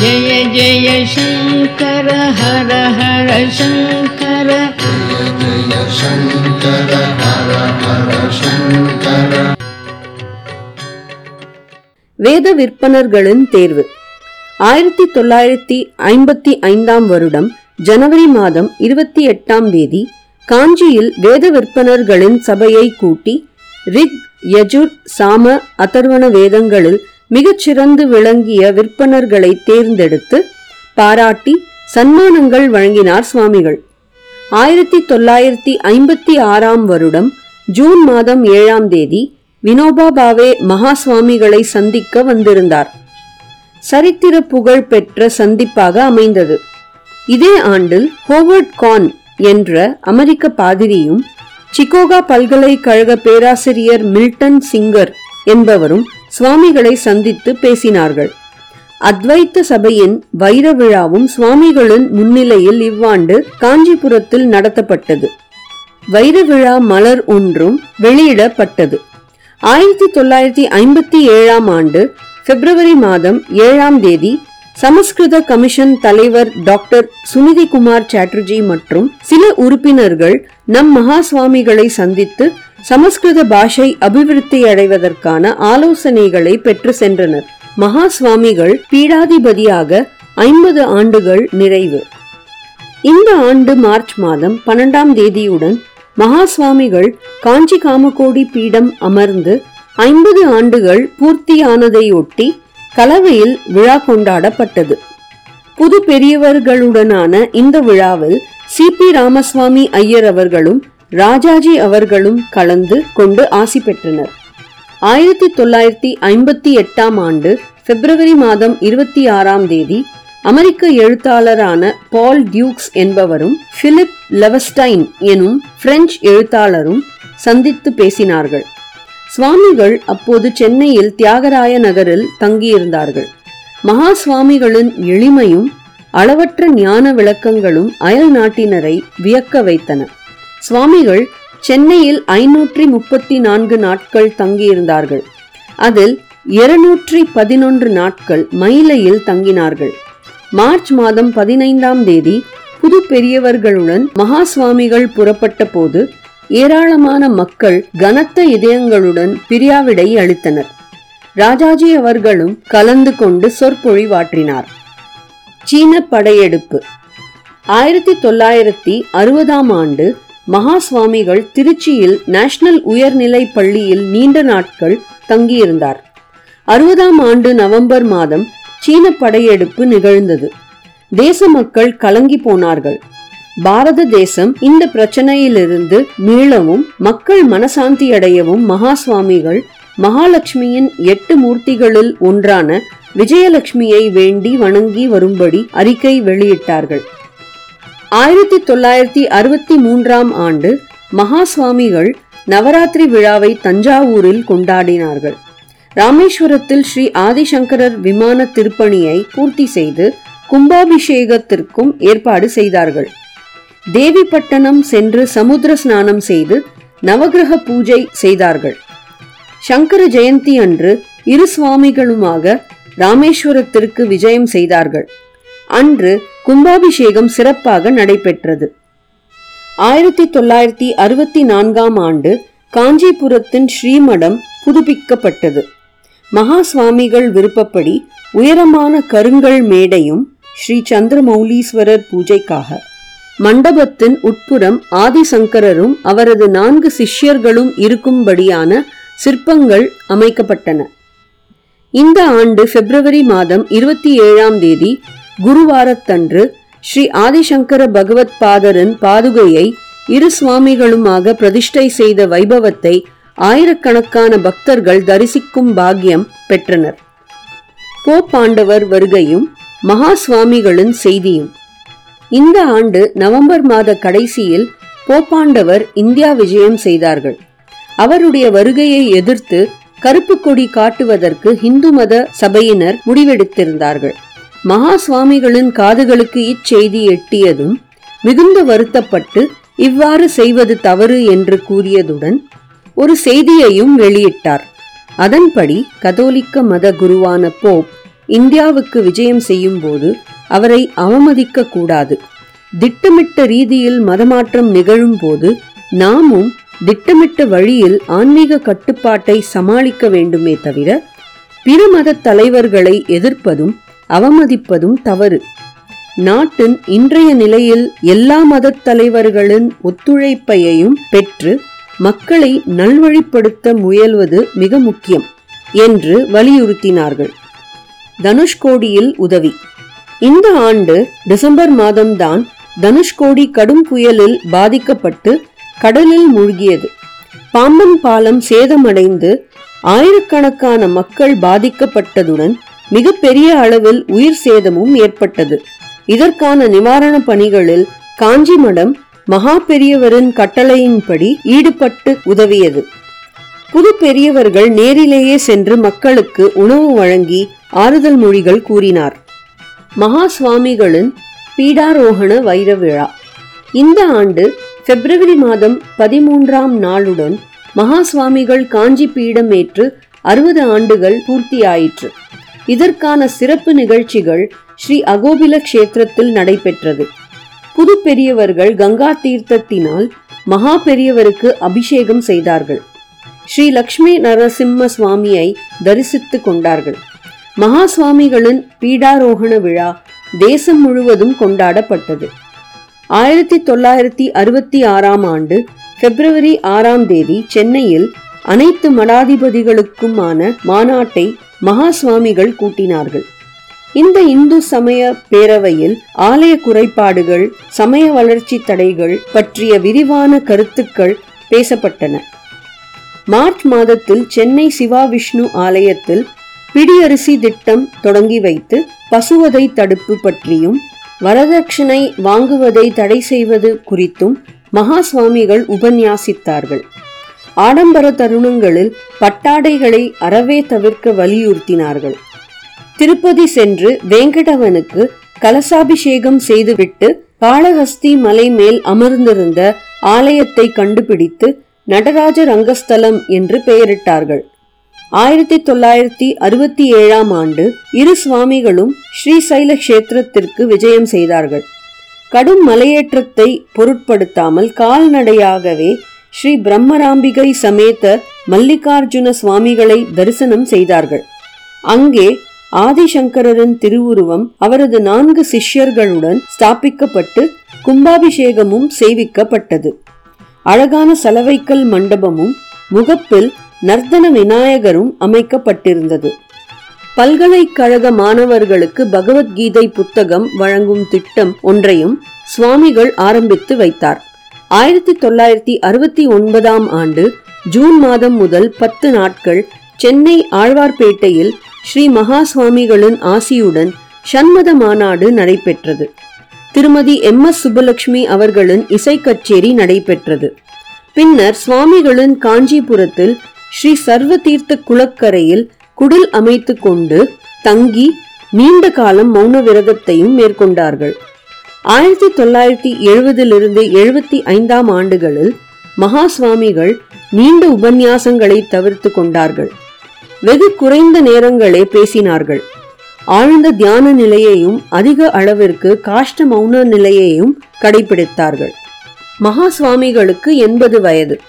ஜெய ஜெய சங்கர ஹர ஹர சங்கர ஜெய சங்கர ஹர ஹர சங்கர வேத விற்பனர்களின் தேர்வு. ஆயிரத்தி தொள்ளாயிரத்தி ஐம்பத்தி ஐந்தாம் வருடம் ஜனவரி மாதம் இருபத்தி எட்டாம் தேதி காஞ்சியில் வேத விற்பனர்களின் சபையை கூட்டி ரிக் யஜுர் சாம அதர்வன வேதங்களில் மிகச்சிறந்து விளங்கிய விற்பனர்களை தேர்ந்தெடுத்து பாராட்டி சன்மானங்கள் வழங்கினார் சுவாமிகள். ஆயிரத்தி தொள்ளாயிரத்தி ஐம்பத்தி ஆறாம் வருடம் ஜூன் மாதம் ஏழாம் தேதி வினோபா பாவே மகா சுவாமிகளை சந்திக்க வந்திருந்தார். சரித்திர புகழ் பெற்ற சந்திப்பாக அமைந்தது. இதே ஆண்டில் ஹோவர்ட் கான் என்ற அமெரிக்க பாதிரியும் சிகோகா பல்கலைக்கழக பேராசிரியர் மில்டன் சிங்கர் என்பவரும் சுவாமிகளை சந்தித்து பேசினார்கள். அத்வைத்த சபையின் வைர விழாவும் சுவாமிகளின் முன்னிலையில் இவ்வாண்டு காஞ்சிபுரத்தில் நடத்தப்பட்டது. வைர விழா மலர் ஒன்றும் வெளியிடப்பட்டது. ஆயிரத்தி தொள்ளாயிரத்தி ஐம்பத்தி ஏழாம் ஆண்டு பிப்ரவரி மாதம் ஏழாம் தேதி சமஸ்கிருத கமிஷன் தலைவர் டாக்டர் சுனிதி குமார் சாட்டர்ஜி மற்றும் சில உறுப்பினர்கள் நம் மகா சுவாமிகளை சந்தித்து சமஸ்கிருத பாஷை அபிவிருத்தி அடைவதற்கான ஆலோசனைகளை பெற்று சென்றனர். மகா சுவாமிகள் பீடாதிபதியாக ஐம்பது ஆண்டுகள் நிறைவு. இந்த ஆண்டு மார்ச் மாதம் பன்னெண்டாம் தேதியுடன் மகா சுவாமிகள் காஞ்சி காமகோடி பீடம் அமர்ந்து ஐம்பது ஆண்டுகள் பூர்த்தியானதையொட்டி கலவையில் விழா கொண்டாடப்பட்டது. புது பெரியவர்களுடனான இந்த விழாவில் சி பி ராமசுவாமி ஐயர் அவர்களும் ராஜாஜி அவர்களும் கலந்து கொண்டு ஆசி பெற்றனர். ஆயிரத்தி தொள்ளாயிரத்தி ஐம்பத்தி எட்டாம் ஆண்டு பிப்ரவரி மாதம் இருபத்தி ஆறாம் தேதி அமெரிக்க எழுத்தாளரான பால் டியூக்ஸ் என்பவரும் பிலிப் லெவஸ்டைன் எனும் பிரெஞ்சு எழுத்தாளரும் சந்தித்து பேசினார்கள். சுவாமிகள் அப்போது சென்னையில் தியாகராய நகரில் தங்கியிருந்தார்கள். மகா சுவாமிகளின் எளிமையும் அளவற்ற ஞான விளக்கங்களும் அயல் நாட்டினரை வியக்க வைத்தன. சுவாமிகள் சென்னையில் ஐநூற்றி முப்பத்தி நான்கு நாட்கள் தங்கியிருந்தார்கள். அதில் இருநூற்றி பதினொன்று நாட்கள் மயிலையில் தங்கினார்கள். மார்ச் மாதம் பதினைந்தாம் தேதி புது பெரியவர்களுடன் மகா சுவாமிகள் புறப்பட்ட போது ஏராளமான மக்கள் கனத்த இதயங்களுடன் பிரியாவிடை அளித்தனர். ராஜாஜி அவர்களும் கலந்து கொண்டு சொற்பொழிவாற்றினார். சீன படையெடுப்பு. ஆயிரத்தி தொள்ளாயிரத்தி அறுபதாம் ஆண்டு மகா சுவாமிகள் திருச்சியில் நேஷனல் உயர்நிலை பள்ளியில் நீண்ட நாட்கள் தங்கியிருந்தார். அறுபதாம் ஆண்டு நவம்பர் மாதம் சீன படையெடுப்பு நிகழ்ந்தது. தேச மக்கள் கலங்கி போனார்கள். பாரத தேசம் இந்த பிரச்சனையிலிருந்து மீளவும் மக்கள் மனசாந்தி அடையவும் மகா சுவாமிகள் மகாலட்சுமியின் எட்டு மூர்த்திகளில் ஒன்றான விஜயலட்சுமியை வேண்டி வணங்கி வரும்படி அறிக்கை வெளியிட்டார்கள். ஆயிரத்தி தொள்ளாயிரத்தி அறுபத்தி மூன்றாம் ஆண்டு மகா சுவாமிகள் நவராத்திரி விழாவை தஞ்சாவூரில் கொண்டாடினார்கள். ராமேஸ்வரத்தில் ஸ்ரீ ஆதிசங்கரர் விமான திருப்பணியை பூர்த்தி செய்து கும்பாபிஷேகத்திற்கும் ஏற்பாடு செய்தார்கள். தேவிப்பட்டணம் சென்று சமுத்திர ஸ்நானம் செய்து நவகிரக பூஜை செய்தார்கள். சங்கர ஜெயந்தி அன்று இரு சுவாமிகளுமாக ராமேஸ்வரத்திற்கு விஜயம் செய்தார்கள். அன்று கும்பாபிஷேகம் சிறப்பாக நடைபெற்றது. ஆயிரத்தி தொள்ளாயிரத்தி அறுபத்தி நான்காம் ஆண்டு காஞ்சிபுரத்தின் ஸ்ரீமடம் புதுப்பிக்கப்பட்டது. மகா சுவாமிகள் விருப்பப்படி உயரமான கருங்கல் மேடையும் ஸ்ரீ சந்திரமௌலீஸ்வரர் பூஜைக்காக மண்டபத்தின் உட்புறம் ஆதிசங்கரரும் அவரது நான்கு சிஷ்யர்களும் இருக்கும்படியான சிற்பங்கள் அமைக்கப்பட்டன. இந்த ஆண்டு பிப்ரவரி மாதம் இருபத்தி ஏழாம் தேதி குருவாரத்தன்று ஸ்ரீ ஆதிசங்கர பகவத் பாதரின் பாதுகையை இரு சுவாமிகளுமாக பிரதிஷ்டை செய்த வைபவத்தை ஆயிரக்கணக்கான பக்தர்கள் தரிசிக்கும் பாக்கியம் பெற்றனர். போப்பாண்டவர் வருகையும் மகா சுவாமிகளின் செய்தியும். இந்த ஆண்டு நவம்பர் மாத கடைசியில் போப்பாண்டவர் இந்தியா விஜயம் செய்தார்கள். அவருடைய வருகையை எதிர்த்து கருப்பு கொடி காட்டுவதற்கு இந்து மத சபையினர் முடிவெடுத்திருந்தார்கள். மகா சுவாமிகளின் காதுகளுக்கு இச்செய்தி எட்டியதும் மிகுந்த வருத்தப்பட்டு இவ்வாறு செய்வது தவறு என்று கூறியதுடன் ஒரு செய்தியையும் வெளியிட்டார். அதன்படி கதோலிக்க மத குருவான போப் இந்தியாவுக்கு விஜயம் செய்யும் போது அவரை அவமதிக்க கூடாது திட்டமிட்ட ரீதியில் மதமாற்றம் நிகழும் போது நாமும் திட்டமிட்ட வழியில் ஆன்மீக கட்டுப்பாட்டை சமாளிக்க வேண்டுமே தவிர பிற மத தலைவர்களை எதிர்ப்பதும் அவமதிப்பதும் தவறு. நாட்டின் இன்றைய நிலையில் எல்லா மதத் தலைவர்களின் ஒத்துழைப்பையும் பெற்று மக்களை நல்வழிப்படுத்த முயல்வது மிக முக்கியம் என்று வலியுறுத்தினார்கள். தனுஷ்கோடியில் உதவி. இந்த ஆண்டு டிசம்பர் மாதம்தான் தனுஷ்கோடி கடும் புயலில் பாதிக்கப்பட்டு கடலில் மூழ்கியது. பாம்பன் பாலம் சேதமடைந்து ஆயிரக்கணக்கான மக்கள் பாதிக்கப்பட்டதுடன் மிகப்பெரிய அளவில் உயிர் சேதமும் ஏற்பட்டது. இதற்கான நிவாரண பணிகளில் காஞ்சி மடம் மகா பெரியவரின் கட்டளையின்படி ஈடுபட்டு உதவியது. புது பெரியவர்கள் நேரிலேயே சென்று மக்களுக்கு உணவு வழங்கி ஆறுதல் மொழிகள் கூறினார். மகா சுவாமிகளின் பீடாரோகண வைர விழா. இந்த ஆண்டு பிப்ரவரி மாதம் பதிமூன்றாம் நாளுடன் மகா சுவாமிகள் காஞ்சி பீடம் ஏற்று அறுபது ஆண்டுகள் பூர்த்தியாயிற்று. இதற்கான சிறப்பு நிகழ்ச்சிகள் ஸ்ரீ அகோபில கஷேத்திரத்தில் நடைபெற்றது. புது பெரியவர்கள் கங்கா தீர்த்தத்தினால் மகா பெரியவருக்கு அபிஷேகம் செய்தார்கள். ஸ்ரீ லக்ஷ்மி நரசிம்ம சுவாமியை தரிசித்து கொண்டார்கள். மகா சுவாமிகளின் பீடாரோகண விழா தேசம் முழுவதும் கொண்டாடப்பட்டது. ஆயிரத்தி தொள்ளாயிரத்தி அறுபத்தி ஆறாம் ஆண்டு பிப்ரவரி ஆறாம் தேதி சென்னையில் அனைத்து மடாதிபதிகளுக்குமான மாநாட்டை மகா சுவாமிகள் கூட்டினார்கள். இந்த இந்து சமய பேரவையில் ஆலய குறைபாடுகள் சமய வளர்ச்சி தடைகள் பற்றிய விரிவான கருத்துக்கள் பேசப்பட்டன. மார்ச் மாதத்தில் சென்னை சிவா விஷ்ணு ஆலயத்தில் பிடியரிசி திட்டம் தொடங்கி வைத்து பசுவதை தடுப்பு பற்றியும் வரதட்சணை வாங்குவதை தடை செய்வது குறித்தும் மகா சுவாமிகள் உபன்யாசித்தார்கள். ஆடம்பர தருணங்களில் பட்டாடைகளை அறவே தவிர்க்க வலியுறுத்தினார்கள். திருப்பதி சென்று வேங்கடவனுக்கு கலசாபிஷேகம் செய்துவிட்டு காளஹஸ்தி மலை மேல் அமர்ந்திருந்த ஆலயத்தை கண்டுபிடித்து நடராஜ ரங்கஸ்தலம் என்று பெயரிட்டார்கள். ஆயிரத்தி தொள்ளாயிரத்தி அறுபத்தி ஏழாம் ஆண்டு இரு சுவாமிகளும் ஸ்ரீசைல கஷேத்திரத்திற்கு விஜயம் செய்தார்கள். கடும் மலையேற்றத்தை பொருட்படுத்தாமல் கால்நடையாகவே ஸ்ரீ பிரம்மராம்பிகை சமேத மல்லிகார்ஜுன சுவாமிகளை தரிசனம் செய்தார்கள். அங்கே ஆதிசங்கரரின் திருவுருவம் அவரது நான்கு சிஷ்யர்களுடன் ஸ்தாபிக்கப்பட்டு கும்பாபிஷேகமும் செய்விக்கப்பட்டது அழகான சலவைக்கல் மண்டபமும் முகப்பில் நர்த்தன விநாயகரும் அமைக்கப்பட்டிருந்தது. பல்கலைக்கழக மாணவர்களுக்கு பகவத்கீதை புத்தகம் வழங்கும் திட்டம் ஒன்றையும் சுவாமிகள் ஆரம்பித்து வைத்தார். ஆயிரத்தி தொள்ளாயிரத்தி அறுபத்தி ஒன்பதாம் ஆண்டு ஜூன் மாதம் முதல் பத்து நாட்கள் சென்னை ஆழ்வார்பேட்டையில் ஸ்ரீ மகா சுவாமிகளின் ஆசியுடன் சண்மத மாநாடு நடைபெற்றது. திருமதி எம் எஸ் சுப்பலட்சுமி அவர்களின் இசை கச்சேரி நடைபெற்றது. பின்னர் சுவாமிகளின் காஞ்சிபுரத்தில் ஸ்ரீ சர்வ தீர்த்த குளக்கரையில் குடில் அமைத்து கொண்டு தங்கி நீண்ட காலம் மௌன விரதத்தையும் மேற்கொண்டார்கள். ஆயிரத்தி தொள்ளாயிரத்தி எழுபதிலிருந்து எழுபத்தி ஐந்தாம் ஆண்டுகளில் மகா சுவாமிகள் நீண்ட உபன்யாசங்களை தவிர்த்து கொண்டார்கள். வெகு குறைந்த நேரங்களே பேசினார்கள். ஆழ்ந்த தியான நிலையையும் அதிக அளவிற்கு காஷ்ட மௌன நிலையையும் கடைபிடித்தார்கள். மகா சுவாமிகளுக்கு எண்பது வயது.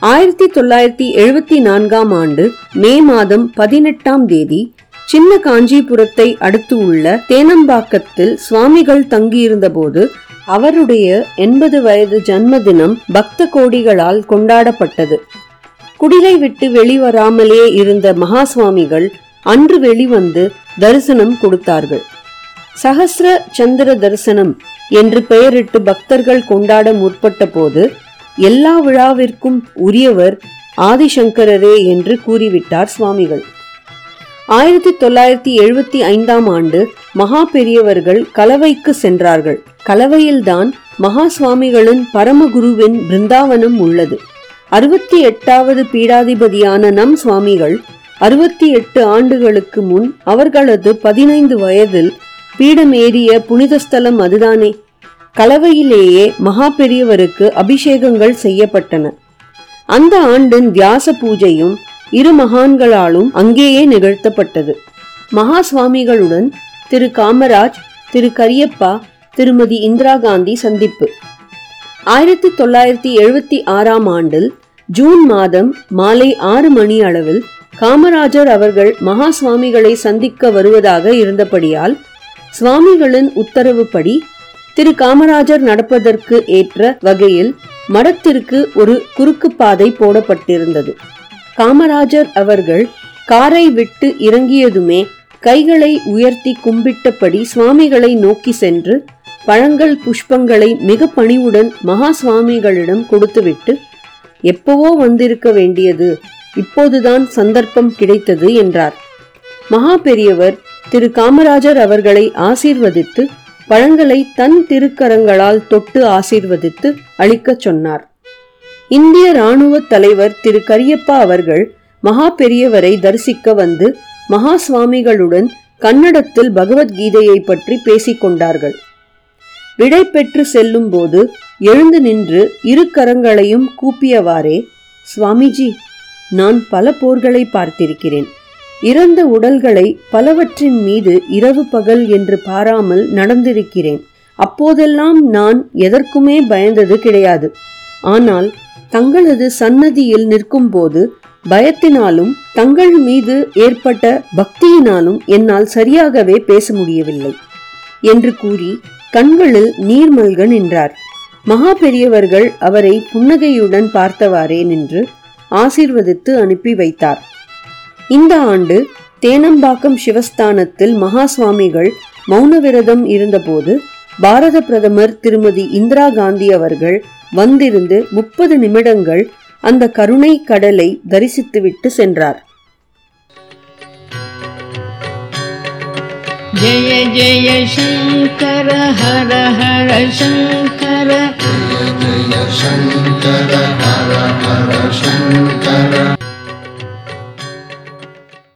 ஆயிரத்தி தொள்ளாயிரத்தி எழுபத்தி நான்காம் ஆண்டு மே மாதம் பதினெட்டாம் தேதி சின்ன காஞ்சிபுரத்தை அடுத்து உள்ள தேனம்பாக்கத்தில் சுவாமிகள் தங்கியிருந்தபோது அவருடைய எண்பது வயது ஜன்மதினம் பக்த கோடிகளால் கொண்டாடப்பட்டது. குடிலை விட்டு வெளிவராமலே இருந்த மகா சுவாமிகள் அன்று வெளிவந்து தரிசனம் கொடுத்தார்கள். சகசிர சந்திர தரிசனம் என்று பெயரிட்டு பக்தர்கள் கொண்டாட முற்பட்ட போது எல்லா விழாவிற்கும் உரியவர் ஆதிசங்கரரே என்று கூறிவிட்டார் சுவாமிகள். ஆயிரத்தி தொள்ளாயிரத்தி எழுபத்தி ஐந்தாம் ஆண்டு மகா பெரியவர்கள் கலவைக்கு சென்றார்கள். கலவையில்தான் மகா சுவாமிகளின் பரமகுருவின் பிருந்தாவனம் உள்ளது. அறுபத்தி எட்டாவது பீடாதிபதியான நம் சுவாமிகள் அறுபத்தி எட்டு ஆண்டுகளுக்கு முன் அவர்களது பதினைந்து வயதில் பீடமேறிய புனிதஸ்தலம் அதுதானே. கலவையிலேயே மகா பெரியவருக்கு அபிஷேகங்கள் செய்யப்பட்டன. அந்த ஆண்டின் வியாச பூஜையும் இரு மகான்களாலும் அங்கேயே நிகழ்த்தப்பட்டது. மகா சுவாமிகளுடன் திரு காமராஜ் திரு கரியப்பா திருமதி இந்திரா காந்தி சந்திப்பு. ஆயிரத்தி தொள்ளாயிரத்தி எழுபத்தி ஆறாம் ஆண்டில் ஜூன் மாதம் மாலை ஆறு மணி அளவில் காமராஜர் அவர்கள் மகா சுவாமிகளை சந்திக்க வருவதாக இருந்தபடியால் சுவாமிகளின் உத்தரவுப்படி திரு காமராஜர் நடப்பதற்கு ஏற்ற வகையில் மடத்திற்கு ஒரு குறுக்கு பாதை போடப்பட்டிருந்தது. காமராஜர் அவர்கள் காரை விட்டு இறங்கியதுமே கைகளை உயர்த்தி கும்பிட்டபடி சுவாமிகளை நோக்கி சென்று பழங்கள் புஷ்பங்களை மிக பணிவுடன் மகா சுவாமிகளிடம் கொடுத்துவிட்டு எப்பவோ வந்திருக்க வேண்டியது இப்போதுதான் சந்தர்ப்பம் கிடைத்தது என்றார். மகா பெரியவர் திரு காமராஜர் அவர்களை ஆசீர்வதித்து பழங்களை தன் திருக்கரங்களால் தொட்டு ஆசீர்வதித்து அளிக்கச் சொன்னார். இந்திய ராணுவ தலைவர் திரு கரியப்பா அவர்கள் மகா பெரியவரை தரிசிக்க வந்து மகா சுவாமிகளுடன் கன்னடத்தில் பகவத்கீதையை பற்றி பேசிக் கொண்டார்கள். விடை பெற்று செல்லும் போது எழுந்து நின்று இரு கரங்களையும் கூப்பியவாறே சுவாமிஜி நான் பல போர்களை பார்த்திருக்கிறேன். இறந்த உடல்களை பலவற்றின் மீது இரவு பகல் என்று பாராமல் நடந்திருக்கிறேன். அப்போதெல்லாம் நான் எதற்குமே பயந்தது கிடையாது. ஆனால் தங்களது சன்னதியில் நிற்கும்போது பயத்தினாலும் தங்கள் மீது ஏற்பட்ட பக்தியினாலும் என்னால் சரியாகவே பேச முடியவில்லை என்று கூறி கண்களில் நீர்மல்க நின்றார். மகா பெரியவர்கள் அவரை புன்னகையுடன் பார்த்தவாறே நின்று ஆசீர்வதித்து அனுப்பி வைத்தார். இந்த ஆண்டு தேனம்பாக்கம் சிவஸ்தானத்தில் மகா சுவாமிகள் மௌன விரதம் இருந்தபோது பாரத பிரதமர் திருமதி இந்திரா காந்தி அவர்கள் வந்திருந்து முப்பது நிமிடங்கள் அந்த கருணை கடலை தரிசித்துவிட்டு சென்றார். ஜெய ஜெய சங்கர ஹர ஹர சங்கர. சங்கர ஹர ஹர சங்கர.